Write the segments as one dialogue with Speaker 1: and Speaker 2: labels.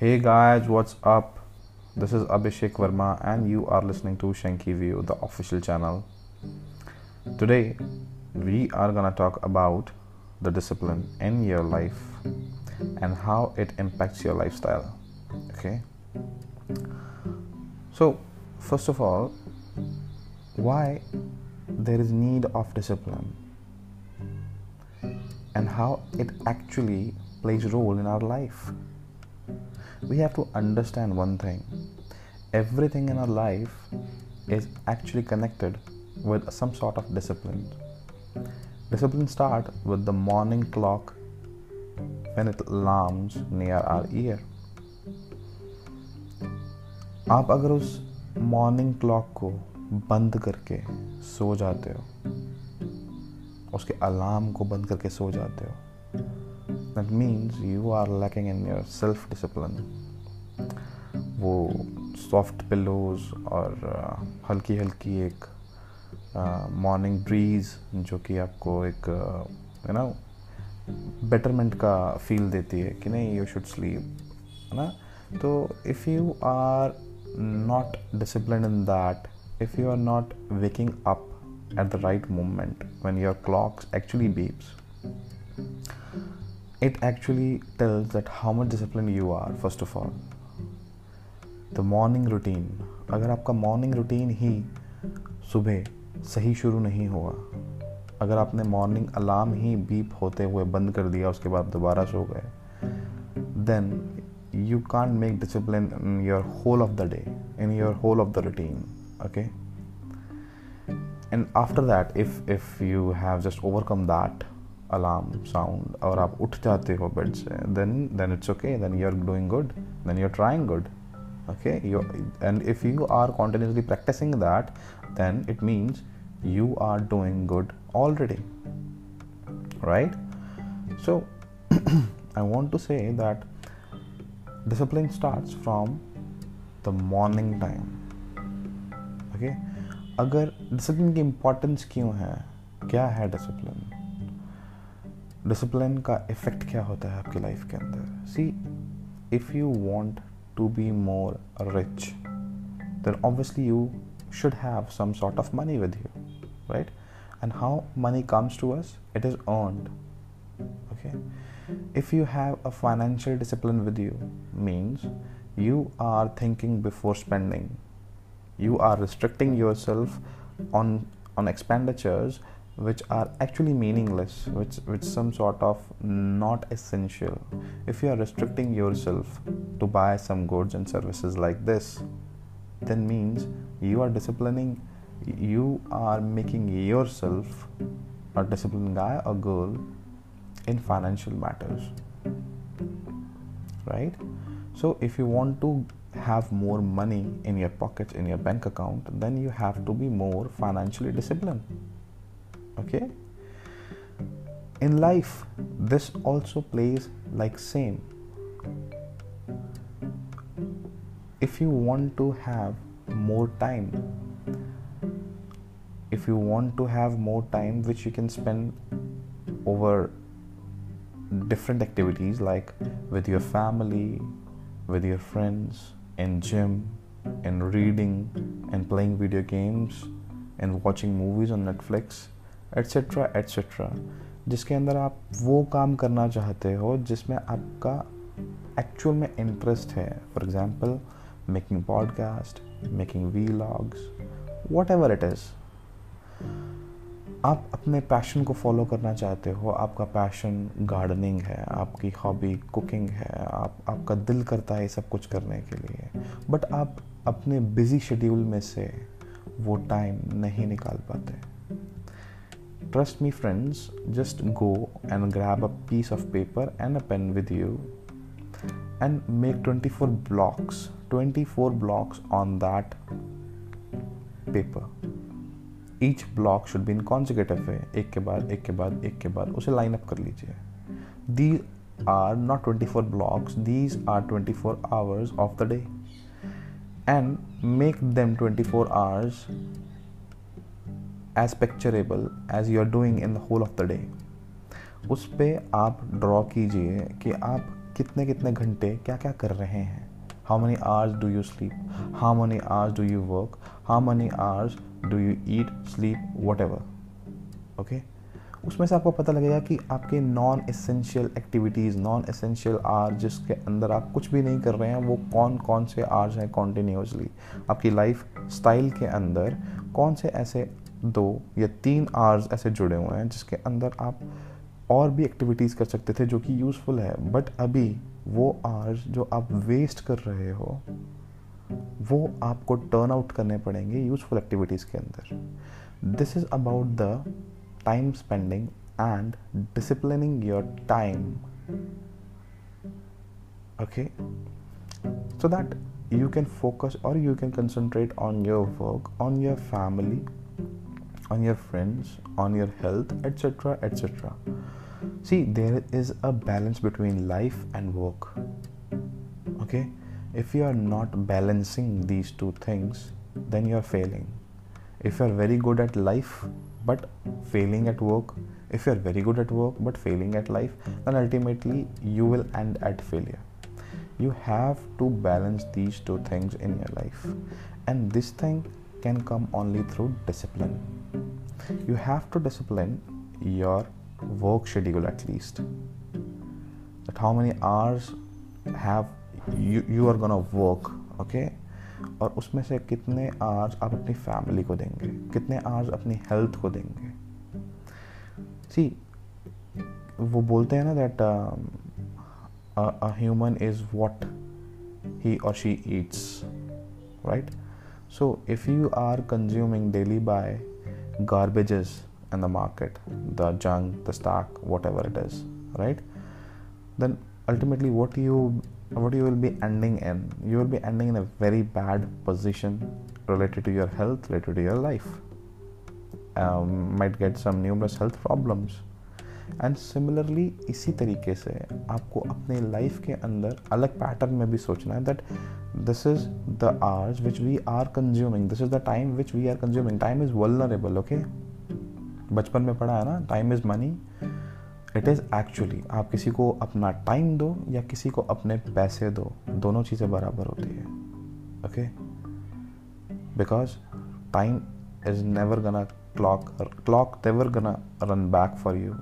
Speaker 1: Hey guys, what's up? This is Abhishek Verma, and you are listening to Shanky View, the official channel. Today, we are gonna talk about the discipline in your life and how it impacts your lifestyle. Okay. So, first of all, why there is need of discipline and how it actually plays role in our life we have to understand one thing everything in our life is actually connected with some sort of discipline discipline start with the morning clock when it alarms near our ear आप अगर उस morning clock को बंद करके सो जाते हो उसके अलार्म को बंद करके सो जाते हो that means you are lacking in your self discipline वो सॉफ्ट पिलोज और uh, हल्की हल्की एक मॉर्निंग uh, ब्रीज जो कि आपको एक यू नो बेटरमेंट का फील देती है कि नहीं यू शुड स्लीप है ना? तो if you are not discipline in that if you are not waking up at the right moment when your clock actually beeps it actually tells that how much disciplined you are, first of all. The morning routine अगर आपका morning routine ही सुबह सही शुरू नहीं हुआ, अगर आपने morning alarm ही beep होते हुए बंद कर दिया, उसके बाद दोबारा सो गए then you can't make discipline in your whole of the day in your whole of the routine okay and after that if if you have just overcome that alarm sound और आप उठ जाते हो बेड से then then it's okay then you are doing good then you are trying good okay you and if you are continuously practising that then it means you are doing good already right so I want to say that discipline start from the morning time okay अगर discipline की importance क्यों है? क्या है discipline discipline का effect क्या होता है आपकी लाइफ के अंदर see if you want to be more rich then obviously you should have some sort of money with you right and how money comes to us it is earned okay if you have a financial discipline with you means you are thinking before spending you are restricting yourself on on expenditures which are actually meaningless which which some sort of not essential. If you are restricting yourself to buy some goods and services like this then means you are disciplining you are making yourself a disciplined guy or girl in financial matters. Right? So if you want to have more money in your pockets in your bank account then you have to be more financially disciplined okay? In life this also plays like same. If you want to have more time if you want to have more time which you can spend over different activities like with your family with your friends in gym in reading and playing video games and watching movies on Netflix etc etc जिसके अंदर आप वो काम करना चाहते हो, जिसमें आपका एक्चुअल में इंटरेस्ट है। For example making podcast making vlogs whatever it is आप अपने पैशन को फॉलो करना चाहते हो। आपका पैशन गार्डनिंग है, आपकी हॉबी कुकिंग है, आप, आपका दिल करता है सब कुछ करने के लिए। बट आप अपने बिज़ी शेड्यूल में से वो टाइम नहीं निकाल पाते। Trust me friends just go and grab a piece of paper and a pain with you and make 24 blocks 24 blocks on that paper each block should be in consecutive वे एक के बाद एक के बाद एक के बाद उसे लाइन अप कर लीजिए दी are not twenty four blocks these are twenty four hours of the day and make them twenty four hours as picturable as you are doing in the whole of the day उस पर आप draw कीजिए कि आप कितने कितने घंटे क्या क्या कर रहे हैं। How many hours do you sleep how many hours do you work how many hours do you eat sleep whatever okay उसमें से आपको पता लगेगा कि आपके non essential activities non essential are जिसके अंदर आप कुछ भी नहीं कर रहे हैं, वो कौन कौन से आर्स हैं कॉन्टीन्यूसली आपकी लाइफ स्टाइल के अंदर कौन से ऐसे दो या तीन आवर्स ऐसे जुड़े हुए हैं, जिसके अंदर आप और भी एक्टिविटीज़ कर सकते थे जो कि यूज़फुल है। बट अभी वो आवर्स जो आप वेस्ट कर रहे हो, वो आपको टर्न आउट करने पड़ेंगे यूज़फुल एक्टिविटीज़ के अंदर। This is about the time spending and disciplining your time okay? So that you can focus or you can concentrate on your work, on your family on your friends on your health etc etc see there is a balance between life and work okay? If you are not balancing these two things then you are failing. If you are very good at life but failing at work if you're very good at work but failing at life then ultimately you will end at failure. You have to balance these two things in your life. And this thing can come only through discipline you have to discipline your work schedule at least that how many hours have you you are gonna work okay और उसमें से कितने hours आप अपनी family को देंगे कितने hours अपनी हेल्थ को देंगे सी वो बोलते हैं ना that human is what he और she eats right So, if you are consuming daily by garbages in the market, the junk, the stock, whatever it is, right? Then ultimately, what you what you will be ending in, you will be ending in a very bad position related to your health, related to your life. Um, might get some numerous health problems and similarly इसी तरीके से आपको अपने life के अंदर अलग pattern में भी सोचना है that this is the hours which we are consuming this is the time which we are consuming time is vulnerable okay बचपन में पढ़ा है ना? Time is money it is actually आप किसी को अपना टाइम दो या किसी को अपने पैसे दो, दोनों चीज़ें बराबर होती है okay because time is never gonna clock clock never gonna run back for you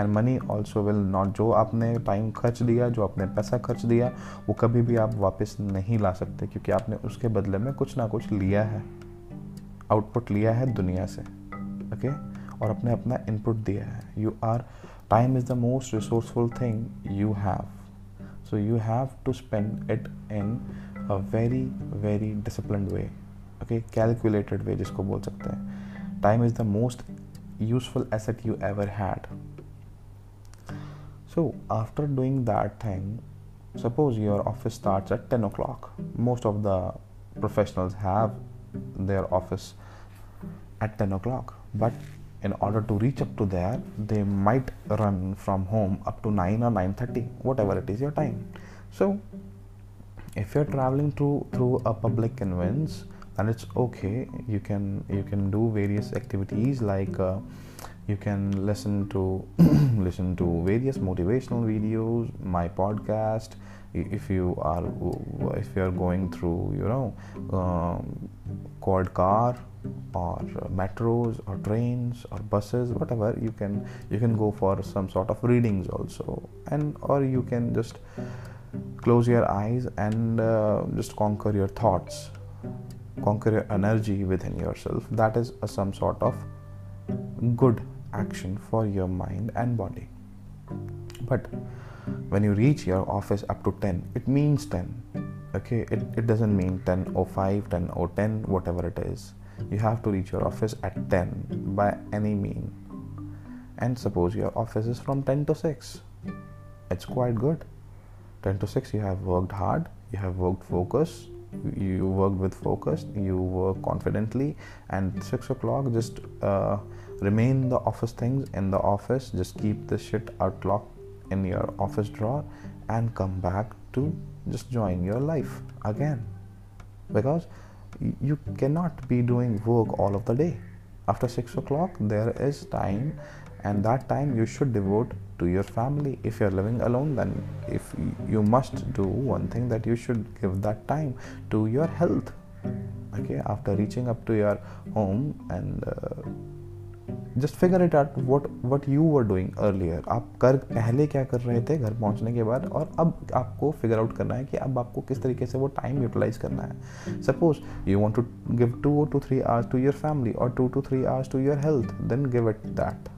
Speaker 1: and money also will not जो आपने टाइम खर्च दिया, जो आपने पैसा खर्च दिया, वो कभी भी आप वापस नहीं ला सकते, क्योंकि आपने उसके बदले में कुछ ना कुछ लिया है। आउटपुट लिया है दुनिया से ओके okay? और अपने अपना इनपुट दिया है। You are time is the most resourceful thing you have so you have to spend it in a very very discipline way okay calculated way जिसको बोल सकते हैं। Time is the most useful asset you ever had so after doing that thing suppose your office starts at 10 o'clock. Most of the professionals have their office at 10 o'clock. But in order to reach up to there they might run from home up to 9 or 9.30 whatever it is your time. So if you're traveling through through a public conveyance then it's okay. You can you can do various activities like uh, you can listen to listen to various motivational videos my podcast if you are if you are going through you know um, called car or metros or trains or buses whatever you can you can go for some sort of readings also. And or you can just close your eyes and uh, just conquer your thoughts conquer your energy within yourself. That is a, some sort of good action for your mind and body. But when you reach your office up to 10 it means 10 okay? It, it doesn't mean 10 or 5 10 or 10 whatever it is. You have to reach your office at 10 by any mean. And suppose your office is from 10 to 6 it's quite good. 10 to 6 you have worked hard you have worked focus you worked with focus you work confidently and 6 o'clock just uh, remain the office things in the office. Just keep the shit out locked in your office drawer and come back to just join your life again. Because you cannot be doing work all of the day. After 6 o'clock there is time and that time you should devote to your family. If you're living alone then if you must do one thing that you should give that time to your health. Okay after reaching up to your home and uh, just figure it out what what you were doing earlier आप कर, पहले क्या कर रहे थे घर पहुँचने के बाद और अब आपको फिगर आउट करना है कि अब आपको किस तरीके से वो टाइम यूटिलाइज करना है। Suppose you want to give two two three hours to your family और two two three hours to your health then give it that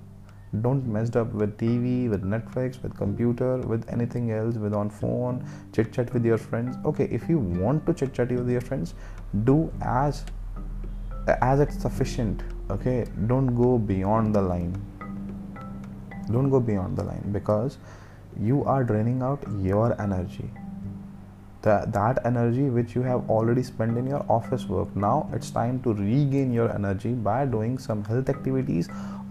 Speaker 1: don't messed up with T V with Netflix with computer with anything else with on phone chit chat with your friends okay if you want to chit chat with your friends do as as at sufficient okay don't go beyond the line. Don't go beyond the line because you are draining out your energy. That, that energy which you have already spent in your office work now it's time to regain your energy by doing some health activities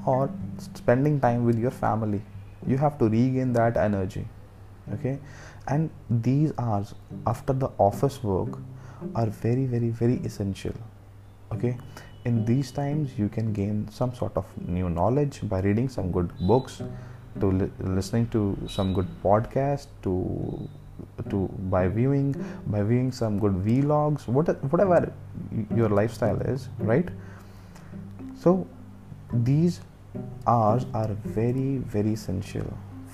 Speaker 1: or spending time with your family. You have to regain that energy okay? And these hours after the office work are very very very essential okay in these times you can gain some sort of new knowledge by reading some good books to li- listening to some good podcast to to by viewing by viewing some good vlogs what, whatever your lifestyle is right? So these hours are very very essential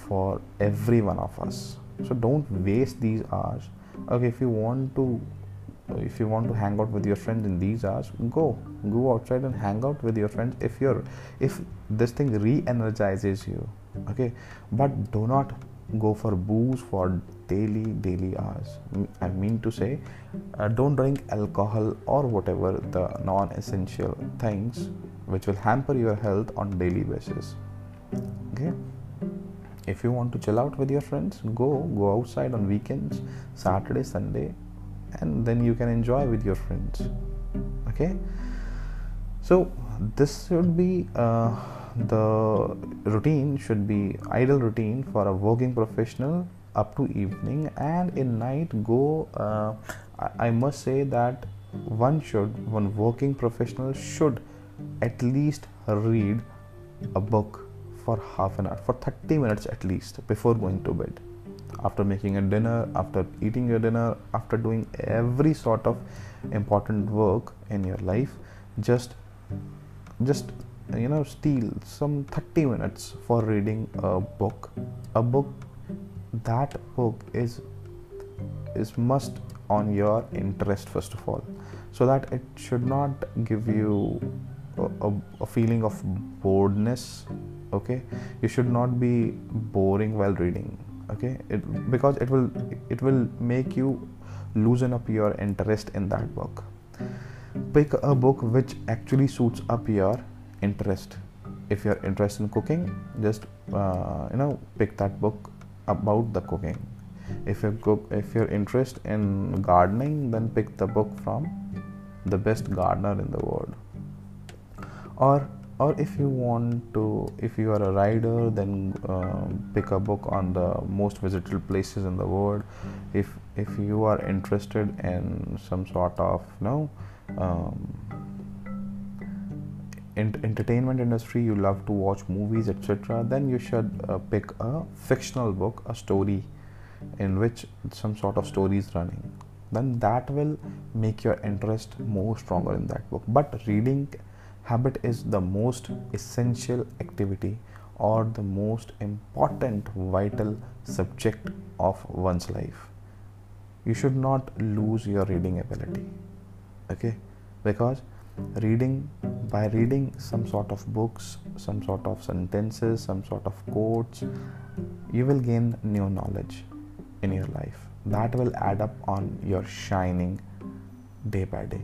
Speaker 1: for every one of us. So don't waste these hours. Okay if you want to if you want to hang out with your friends in these hours go. Go outside and hang out with your friends if you're if this thing re-energizes you okay? But do not go for booze for daily daily hours. I mean to say uh, don't drink alcohol or whatever the non-essential things which will hamper your health on daily basis okay? If you want to chill out with your friends go. Go outside on weekends saturday sunday and then you can enjoy with your friends. Okay? So this should be uh, the routine should be ideal routine for a working professional up to evening and in night go uh, I, I must say that one should one working professional should at least read a book for half an hour for 30 minutes at least before going to bed after making a dinner after eating your dinner after doing every sort of important work in your life just just you know steal some 30 minutes for reading a book. A book that book is is must on your interest first of all so that it should not give you a, a, a feeling of boredness okay? You should not be boring while reading okay? It, because it will it will make you loosen up your interest in that book. Pick a book which actually suits up your interest. If you're interested in cooking just uh, you know pick that book about the cooking. If you cook if you're interested in gardening then pick the book from the best gardener in the world. Or or if you want to if you are a rider then uh, pick a book on the most visited places in the world. If if you are interested in some sort of you know um, in- entertainment industry you love to watch movies etc then you should uh, pick a fictional book a story in which some sort of story is running. Then that will make your interest more stronger in that book. But reading habit is the most essential activity or the most important vital subject of one's life. You should not lose your reading ability okay? Because reading by reading some sort of books some sort of sentences some sort of quotes you will gain new knowledge in your life. That will add up on your shining day by day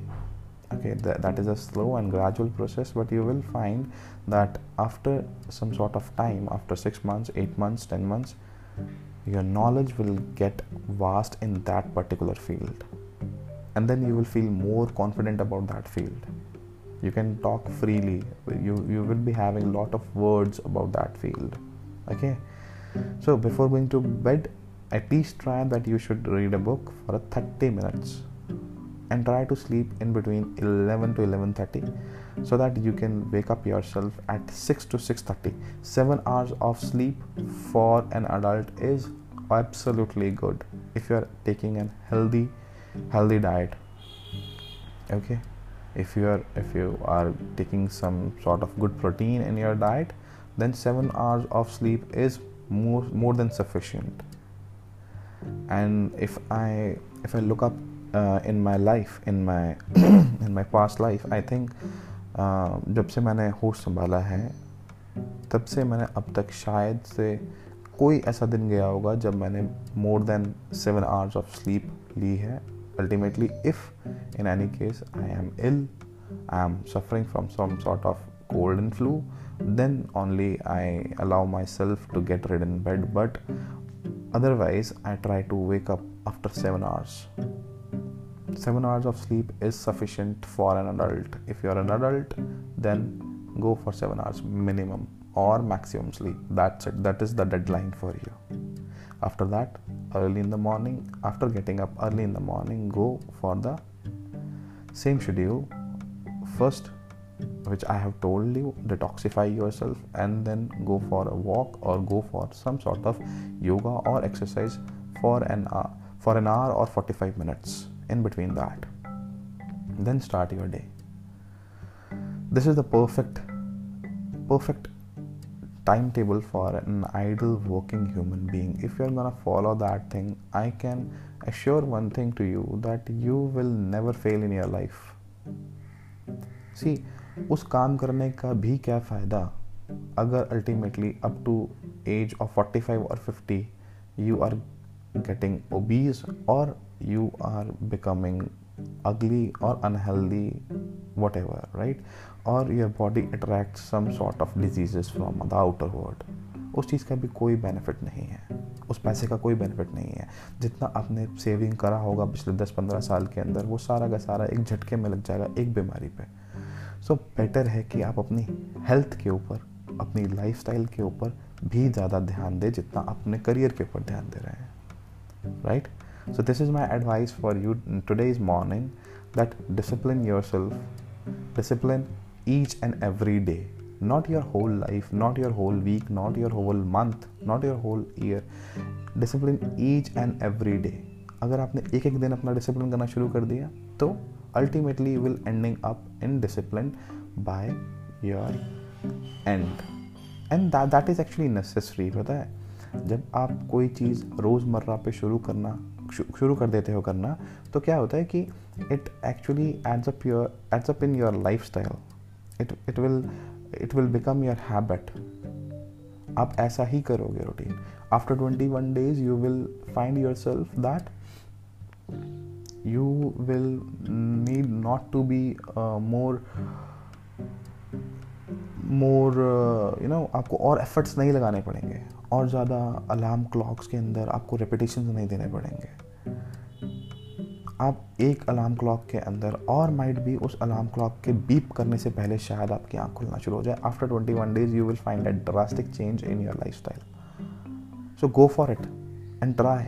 Speaker 1: okay th- that is a slow and gradual process but you will find that after some sort of time after 6 months 8 months 10 months your knowledge will get vast in that particular field. And then you will feel more confident about that field. You can talk freely. You you will be having lot of words about that field. Okay? So before going to bed at least try that you should read a book for 30 minutes and try to sleep in between 11 to 11:30 so that you can wake up yourself at 6 to 6:30 7 hours of sleep for an adult is absolutely good if you are taking a healthy healthy diet. Okay? If you are if you are taking some sort of good protein in your diet then 7 hours of sleep is more more than sufficient. And if i if i look up uh, in my life in my in my past life i think uh, जब से मैंने होश संभाला है तब से मैंने अब तक शायद से कोई ऐसा दिन गया होगा जब मैंने more than seven hours of sleep ली है। Ultimately if in any case I am ill I am suffering from some sort of cold and flu then only I allow myself to get red in bed but otherwise I try to wake up after seven hours 7 hours of sleep is sufficient for an adult. If you're an adult then go for 7 hours minimum or maximum sleep. That's it. That is the deadline for you. After that early in the morning after getting up early in the morning go for the same schedule. First which i have told you detoxify yourself and then go for a walk or go for some sort of yoga or exercise for an hour for an hour or 45 minutes in between that then start your day this is the perfect perfect timetable for an ideal working human being if you're gonna follow that thing i can assure one thing to you that you will never fail in your life see उस काम करने का भी क्या फ़ायदा अगर ultimately up to age of 45 और 50 you are getting obese or you are becoming ugly or unhealthy whatever right? और your body attract some sort of diseases from the outer world उस चीज़ का भी कोई बेनिफिट नहीं है। उस पैसे का कोई बेनिफिट नहीं है। जितना आपने सेविंग करा होगा पिछले 10-15 साल के अंदर वो सारा का सारा एक झटके में लग जाएगा एक बीमारी पे। सो so, बेटर है कि आप अपनी हेल्थ के ऊपर अपनी लाइफस्टाइल के ऊपर भी ज़्यादा ध्यान दें जितना अपने करियर के ऊपर ध्यान दे रहे हैं। Right so this is my advice for you today's morning that discipline yourself discipline each and every day. Not your whole life, not your whole week, not your whole month, not your whole year. Discipline each and every day. अगर आपने एक एक दिन अपना discipline करना शुरू कर दिया तो ultimately will ending up in discipline by your end end that is actually necessary पता है? जब आप कोई चीज़ रोज़मर्रा पे शुरू करना शुरू कर देते हो करना तो क्या होता है कि it actually adds up your adds up in your lifestyle it it will it will become your habit आप ऐसा ही करोगे routine after twenty one days you will find yourself that you will need not to be more more you know आपको और efforts नहीं लगाने पड़ेंगे. और ज़्यादा अलार्म क्लॉक्स के अंदर आपको रेपिटेशन नहीं देने पड़ेंगे. आप एक अलार्म क्लॉक के अंदर और माइट भी उस अलार्म क्लॉक के बीप करने से पहले शायद आपकी आँख खुलना शुरू हो जाए। After twenty one days you will find at drastic change in your lifestyle so go for it and try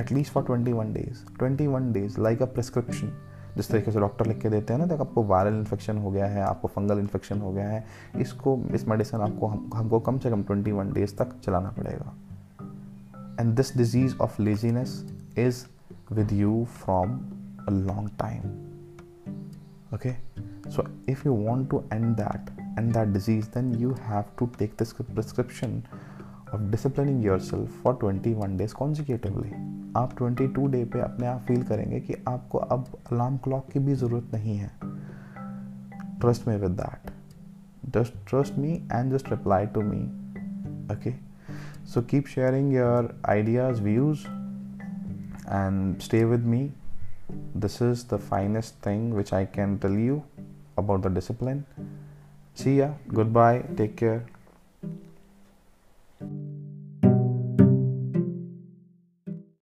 Speaker 1: at least for twenty one days twenty one days like a prescription जिस तरीके से doctor लिख के देते हैं ना तो आपको वायरल इन्फेक्शन हो गया है आपको फंगल इन्फेक्शन हो गया है इसको इस मेडिसिन आपको हम, हमको कम से कम ट्वेंटी वन डेज़ तक चलाना पड़ेगा। And this disease of laziness is with you from a long time okay so if you want to end that end that disease then you have to take this prescription of disciplining yourself for 21 days consecutively आप 22 day पे अपने आप feel करेंगे कि आपको अब alarm clock की भी ज़रूरत नहीं है trust me with that just trust me and just reply to me okay so keep sharing your ideas views and stay with me. This is the finest thing which I can tell you about the discipline. See ya. Goodbye. Take care.